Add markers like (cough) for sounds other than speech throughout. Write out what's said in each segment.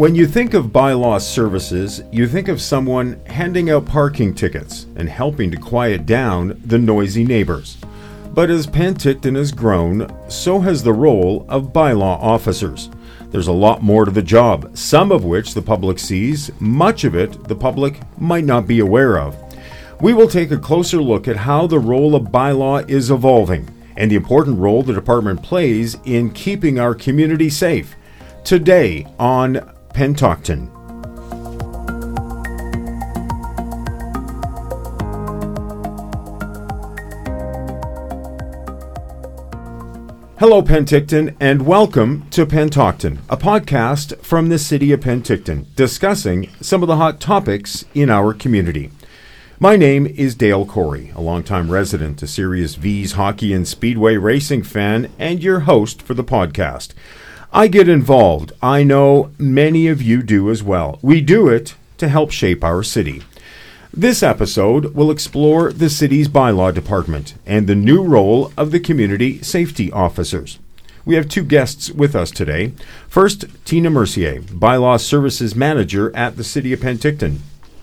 When you think of bylaw services, you think of someone handing out parking tickets and helping to quiet down the noisy neighbors. But as Penticton has grown, so has the role of bylaw officers. There's a lot more to the job, some of which the public sees, much of it the public might not be aware of. We will take a closer look at how the role of bylaw is evolving and the important role the department plays in keeping our community safe. Today on Penticton. Hello, Penticton, and welcome to Penticton, a podcast from the city of Penticton discussing some of the hot topics in our community. My name is Dale Corey, a longtime resident, a serious Vees hockey and speedway racing fan, and your host for the podcast. I get involved. I know many of you do as well. We do it to help shape our city. This episode will explore the city's bylaw department and the new role of the community safety officers. We have two guests with us today. First, Tina Mercier, Bylaw Services Manager at the City of Penticton.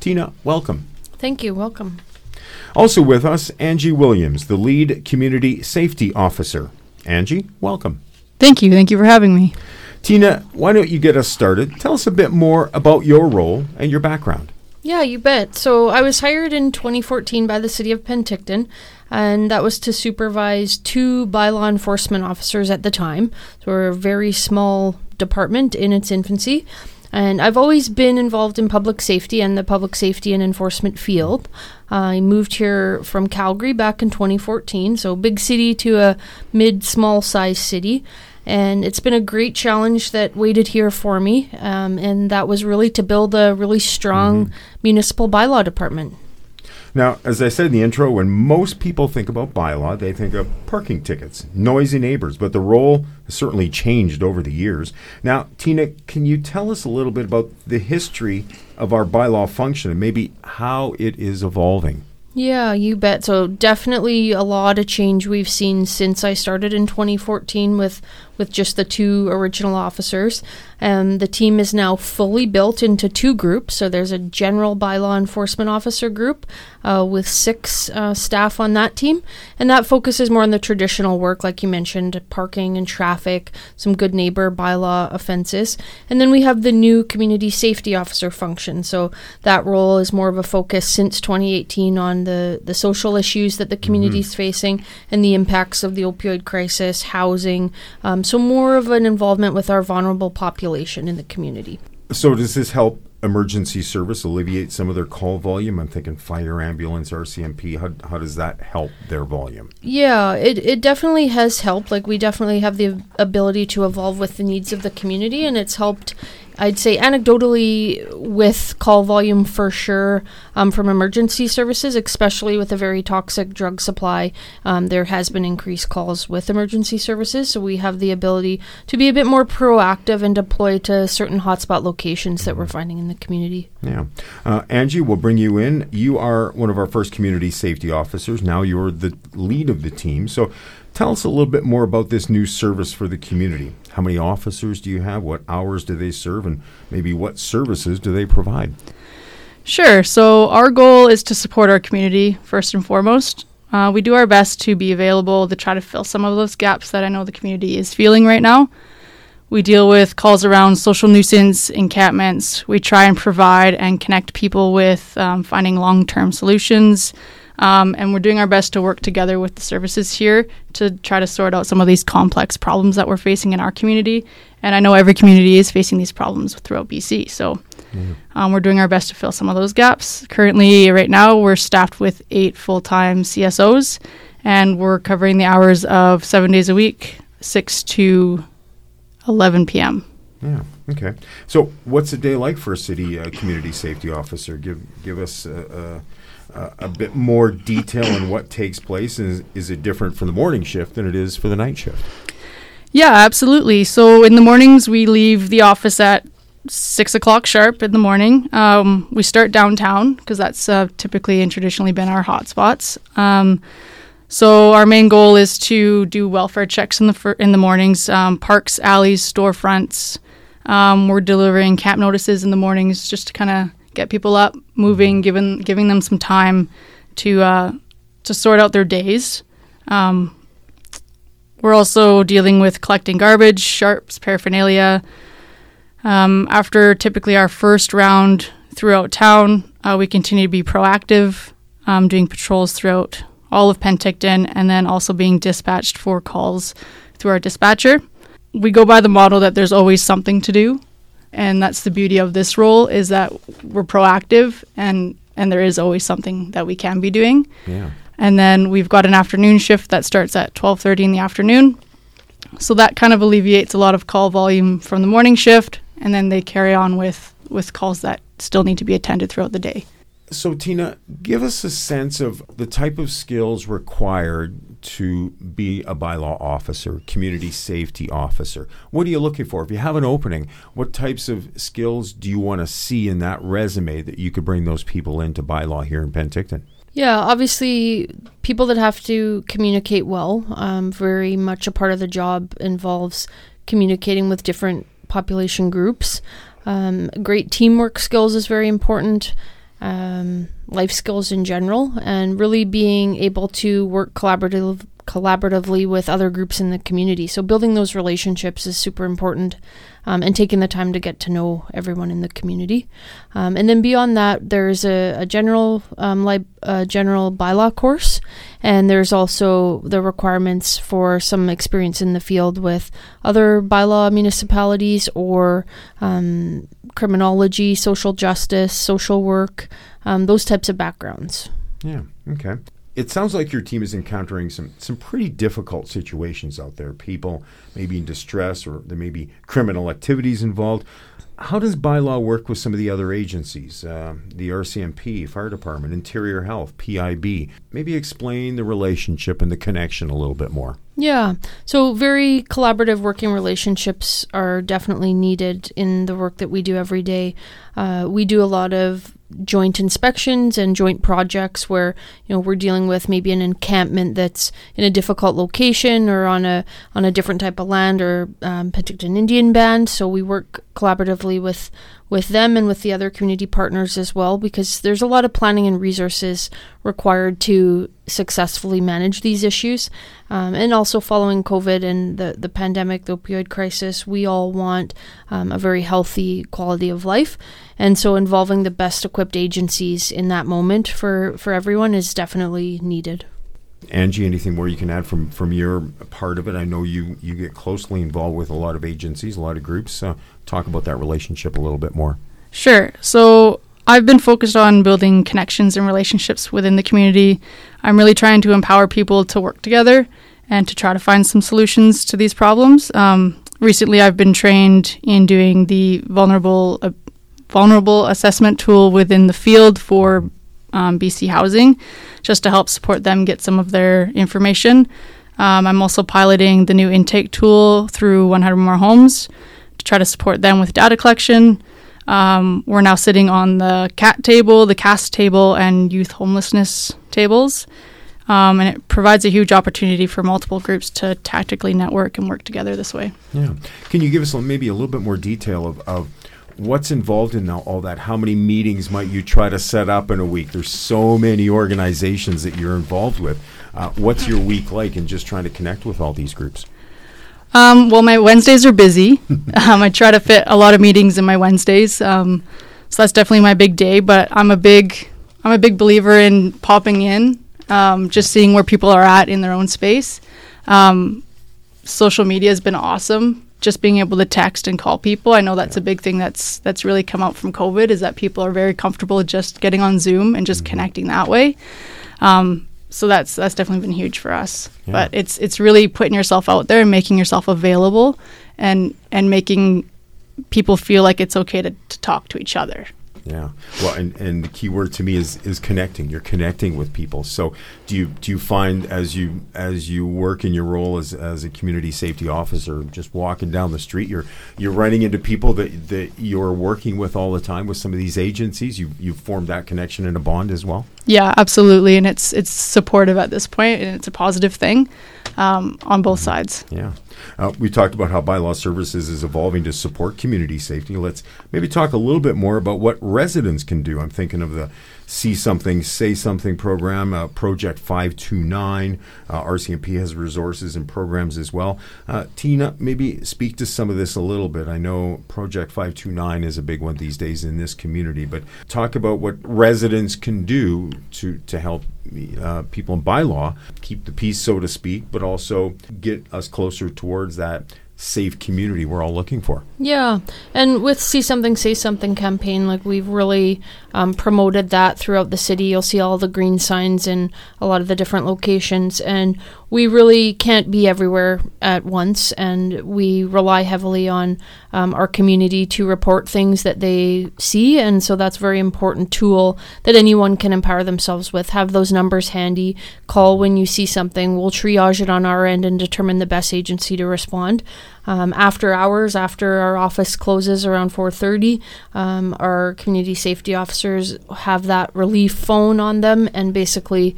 Tina, welcome. Thank you. Welcome. Also with us, Angie Williams, the lead community safety officer. Angie, welcome. Thank you. Thank you for having me. Tina, why don't you get us started? Tell us a bit more about your role and your background. Yeah, you bet. So I was hired in 2014 by the city of Penticton, and that was to supervise two bylaw enforcement officers at the time. So we're a very small department in its infancy. And I've always been involved in public safety and the public safety and enforcement field. I moved here from Calgary back in 2014, so big city to a mid small size city and it's been a great challenge that waited here for me. Um, and that was really to build a really strong mm-hmm. municipal bylaw department. Now, as I said in the intro, when most people think about bylaw, they think of parking tickets, noisy neighbors, but the role has certainly changed over the years. Now, Tina, can you tell us a little bit about the history of our bylaw function and maybe how it is evolving? Yeah, you bet. So definitely a lot of change we've seen since I started in 2014 with with just the two original officers. Um, the team is now fully built into two groups. So there's a general bylaw enforcement officer group uh, with six uh, staff on that team, and that focuses more on the traditional work, like you mentioned, parking and traffic, some good neighbor bylaw offenses. And then we have the new community safety officer function. So that role is more of a focus since 2018 on the, the social issues that the community is mm-hmm. facing and the impacts of the opioid crisis, housing. Um, so more of an involvement with our vulnerable population in the community. So does this help emergency service alleviate some of their call volume? I'm thinking fire, ambulance, RCMP. How, how does that help their volume? Yeah, it, it definitely has helped. Like, we definitely have the ability to evolve with the needs of the community, and it's helped I'd say anecdotally with call volume for sure um, from emergency services, especially with a very toxic drug supply, um, there has been increased calls with emergency services. So we have the ability to be a bit more proactive and deploy to certain hotspot locations that we're finding in the community. Yeah. Uh, Angie, we'll bring you in. You are one of our first community safety officers. Now you're the lead of the team. So Tell us a little bit more about this new service for the community. How many officers do you have? What hours do they serve? And maybe what services do they provide? Sure. So, our goal is to support our community first and foremost. Uh, we do our best to be available to try to fill some of those gaps that I know the community is feeling right now. We deal with calls around social nuisance encampments. We try and provide and connect people with um, finding long term solutions um, and we're doing our best to work together with the services here to try to sort out some of these complex problems that we're facing in our community. And I know every community is facing these problems throughout BC. So mm-hmm. um, we're doing our best to fill some of those gaps. Currently, right now, we're staffed with eight full time CSOs, and we're covering the hours of seven days a week, 6 to 11 p.m. Yeah. Okay. So, what's a day like for a city uh, community safety officer? Give give us uh, uh, a bit more detail on what takes place? Is, is it different for the morning shift than it is for the night shift? Yeah, absolutely. So in the mornings, we leave the office at six o'clock sharp in the morning. Um, we start downtown because that's uh, typically and traditionally been our hotspots. Um, so our main goal is to do welfare checks in the fir- in the mornings, um, parks, alleys, storefronts, Um, we're delivering cap notices in the mornings just to kind of get people up, moving, giving giving them some time to uh, to sort out their days. Um, we're also dealing with collecting garbage, sharps, paraphernalia. Um, after typically our first round throughout town, uh, we continue to be proactive, um, doing patrols throughout all of Penticton, and then also being dispatched for calls through our dispatcher. We go by the model that there's always something to do, and that's the beauty of this role is that we're proactive and and there is always something that we can be doing. Yeah. And then we've got an afternoon shift that starts at 12:30 in the afternoon. So that kind of alleviates a lot of call volume from the morning shift and then they carry on with with calls that still need to be attended throughout the day. So, Tina, give us a sense of the type of skills required to be a bylaw officer, community safety officer. What are you looking for? If you have an opening, what types of skills do you want to see in that resume that you could bring those people into bylaw here in Penticton? Yeah, obviously, people that have to communicate well. Um, very much a part of the job involves communicating with different population groups. Um, great teamwork skills is very important um, life skills in general, and really being able to work collaborative, collaboratively with other groups in the community. So, building those relationships is super important um, and taking the time to get to know everyone in the community. Um, and then beyond that, there's a, a general um, li- a general bylaw course, and there's also the requirements for some experience in the field with other bylaw municipalities or um, criminology, social justice, social work, um, those types of backgrounds. Yeah. Okay. It sounds like your team is encountering some some pretty difficult situations out there. People may be in distress, or there may be criminal activities involved. How does bylaw work with some of the other agencies, uh, the RCMP, Fire Department, Interior Health, PIB? Maybe explain the relationship and the connection a little bit more. Yeah. So, very collaborative working relationships are definitely needed in the work that we do every day. Uh, we do a lot of joint inspections and joint projects where you know we're dealing with maybe an encampment that's in a difficult location or on a on a different type of land or um, Penticton Indian Band. So we work collaboratively with with them and with the other community partners as well because there's a lot of planning and resources required to successfully manage these issues. Um, and also following COVID and the, the pandemic, the opioid crisis, we all want um, a very healthy quality of life. And so involving the best equipped agencies in that moment for, for everyone is definitely needed. Angie, anything more you can add from from your part of it? I know you you get closely involved with a lot of agencies, a lot of groups. Uh, talk about that relationship a little bit more. Sure. So I've been focused on building connections and relationships within the community. I'm really trying to empower people to work together and to try to find some solutions to these problems. Um, recently, I've been trained in doing the vulnerable uh, vulnerable assessment tool within the field for um, BC Housing, just to help support them get some of their information. Um, I'm also piloting the new intake tool through 100 More Homes to try to support them with data collection. Um, we're now sitting on the CAT table, the CAST table, and youth homelessness tables. Um, and it provides a huge opportunity for multiple groups to tactically network and work together this way. Yeah. Can you give us maybe a little bit more detail of, of what's involved in all that? How many meetings might you try to set up in a week? There's so many organizations that you're involved with. Uh, what's your week like in just trying to connect with all these groups? Um, well, my Wednesdays are busy. (laughs) um, I try to fit a lot of meetings in my Wednesdays, um, so that's definitely my big day. But I'm a big, I'm a big believer in popping in, um, just seeing where people are at in their own space. Um, social media has been awesome. Just being able to text and call people. I know that's a big thing that's that's really come out from COVID is that people are very comfortable just getting on Zoom and just mm-hmm. connecting that way. Um, so that's that's definitely been huge for us. Yeah. But it's it's really putting yourself out there and making yourself available and and making people feel like it's okay to, to talk to each other. Yeah. Well, and, and the key word to me is is connecting. You're connecting with people. So do you do you find as you as you work in your role as, as a community safety officer, just walking down the street, you're you're running into people that, that you're working with all the time with some of these agencies. You you've formed that connection and a bond as well. Yeah, absolutely, and it's it's supportive at this point, and it's a positive thing um, on both sides. Yeah. Uh, we talked about how bylaw services is evolving to support community safety. Let's maybe talk a little bit more about what residents can do. I'm thinking of the See Something, Say Something program, uh, Project 529. Uh, RCMP has resources and programs as well. Uh, Tina, maybe speak to some of this a little bit. I know Project 529 is a big one these days in this community, but talk about what residents can do to, to help uh, people in bylaw keep the peace, so to speak, but also get us closer towards that safe community we're all looking for. Yeah, and with See Something, Say Something campaign, like we've really um, promoted that throughout the city. You'll see all the green signs in a lot of the different locations, and we really can't be everywhere at once, and we rely heavily on um, our community to report things that they see, and so that's a very important tool that anyone can empower themselves with. Have those numbers handy. Call when you see something. We'll triage it on our end and determine the best agency to respond. Um, after hours, after our office closes around 4:30, um, our community safety officers have that relief phone on them, and basically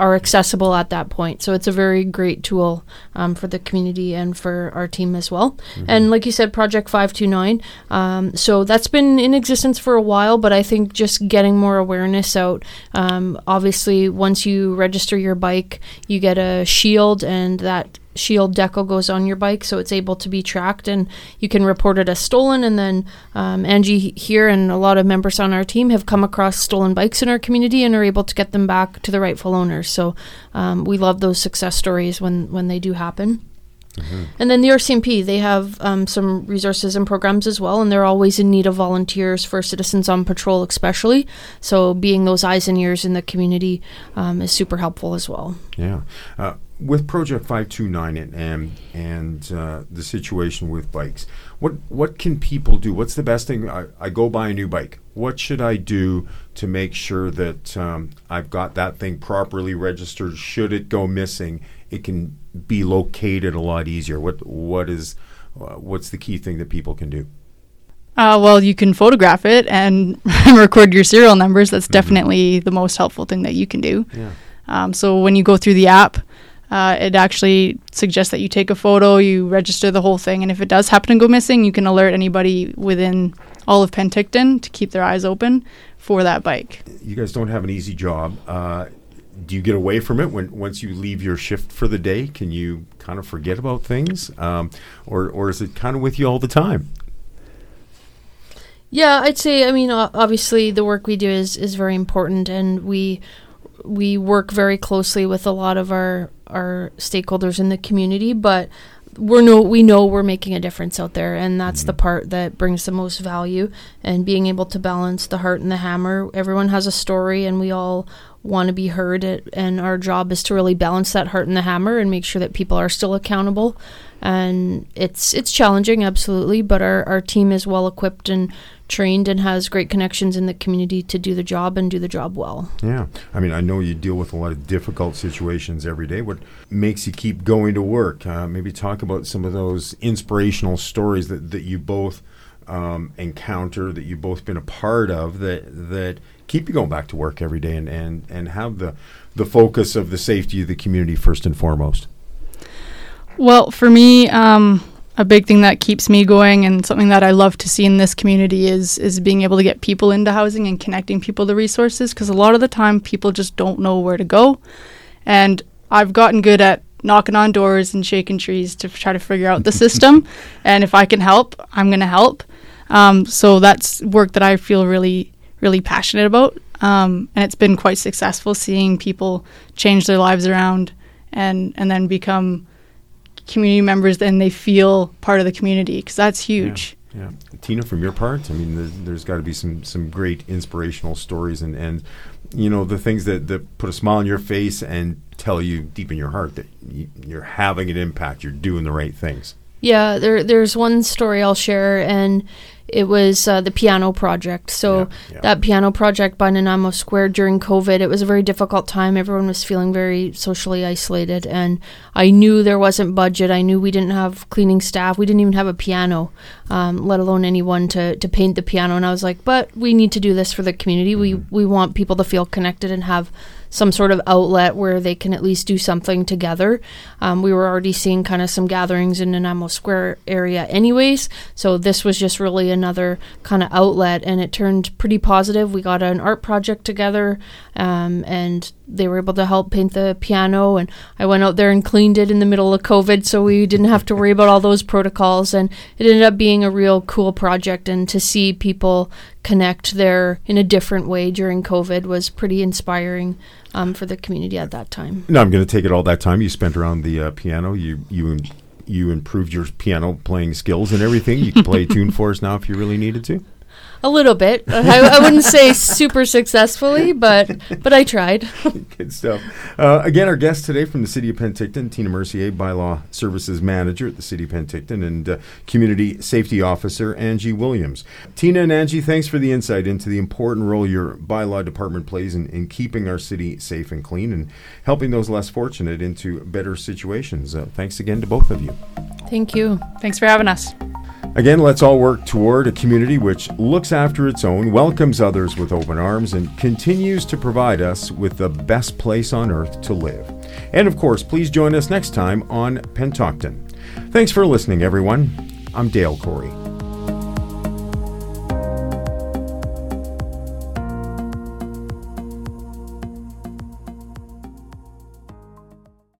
are accessible at that point. So it's a very great tool um, for the community and for our team as well. Mm-hmm. And like you said, Project 529. Um, so that's been in existence for a while, but I think just getting more awareness out. Um, obviously, once you register your bike, you get a shield, and that shield decal goes on your bike so it's able to be tracked and you can report it as stolen and then um, angie here and a lot of members on our team have come across stolen bikes in our community and are able to get them back to the rightful owners. So um, we love those success stories when when they do happen Mm-hmm. And then the RCMP, they have um, some resources and programs as well, and they're always in need of volunteers for citizens on patrol, especially. So being those eyes and ears in the community um, is super helpful as well. Yeah. Uh, with Project 529 and and uh, the situation with bikes, what what can people do? What's the best thing? I, I go buy a new bike. What should I do to make sure that um, I've got that thing properly registered? Should it go missing, it can be located a lot easier. What what is uh, what's the key thing that people can do? Uh, well, you can photograph it and (laughs) record your serial numbers. That's mm-hmm. definitely the most helpful thing that you can do. Yeah. Um, so when you go through the app, uh, it actually suggests that you take a photo, you register the whole thing, and if it does happen to go missing, you can alert anybody within all of Penticton to keep their eyes open for that bike. You guys don't have an easy job. Uh, do you get away from it when once you leave your shift for the day? Can you kind of forget about things, um, or or is it kind of with you all the time? Yeah, I'd say. I mean, obviously, the work we do is is very important, and we we work very closely with a lot of our our stakeholders in the community, but we're no we know we're making a difference out there and that's mm-hmm. the part that brings the most value and being able to balance the heart and the hammer everyone has a story and we all want to be heard and our job is to really balance that heart and the hammer and make sure that people are still accountable and it's it's challenging absolutely but our, our team is well equipped and trained and has great connections in the community to do the job and do the job well. Yeah. I mean, I know you deal with a lot of difficult situations every day. What makes you keep going to work? Uh, maybe talk about some of those inspirational stories that, that you both um, encounter, that you've both been a part of, that, that keep you going back to work every day and, and, and have the, the focus of the safety of the community first and foremost. Well, for me, um, a big thing that keeps me going and something that I love to see in this community is is being able to get people into housing and connecting people to resources because a lot of the time people just don't know where to go. And I've gotten good at knocking on doors and shaking trees to try to figure out the system. (laughs) And if I can help, I'm going to help. Um, so that's work that I feel really, really passionate about. Um, and it's been quite successful seeing people change their lives around and, and then become community members and they feel part of the community because that's huge. Yeah. yeah. Tina, from your part, I mean, there's, there's got to be some some great inspirational stories and and you know the things that that put a smile on your face and tell you deep in your heart that you, you're having an impact, you're doing the right things. Yeah, there there's one story I'll share and it was uh, the piano project. So yeah, yeah. that piano project by Nanaimo Square during COVID, it was a very difficult time. Everyone was feeling very socially isolated, and I knew there wasn't budget. I knew we didn't have cleaning staff. We didn't even have a piano, um, let alone anyone to to paint the piano. And I was like, but we need to do this for the community. Mm-hmm. We we want people to feel connected and have some sort of outlet where they can at least do something together. Um, we were already seeing kind of some gatherings in Nanaimo Square area, anyways. So this was just really another kind of outlet, and it turned pretty positive. We got an art project together, um, and they were able to help paint the piano and I went out there and cleaned it in the middle of COVID so we didn't have to worry about all those protocols and it ended up being a real cool project and to see people connect there in a different way during COVID was pretty inspiring um, for the community at that time. No, I'm going to take it all that time you spent around the uh, piano. You you you improved your piano playing skills and everything. You can play tune for us now if you really needed to. A little bit. I, I wouldn't say super successfully, but but I tried. (laughs) Good stuff. Uh, again, our guest today from the City of Penticton, Tina Mercier, Bylaw Services Manager at the City of Penticton, and uh, Community Safety Officer Angie Williams. Tina and Angie, thanks for the insight into the important role your bylaw department plays in, in keeping our city safe and clean and helping those less fortunate into better situations. Uh, thanks again to both of you. Thank you. Thanks for having us. Again, let's all work toward a community which looks after its own, welcomes others with open arms, and continues to provide us with the best place on earth to live. And of course, please join us next time on Penticton. Thanks for listening, everyone. I'm Dale Corey.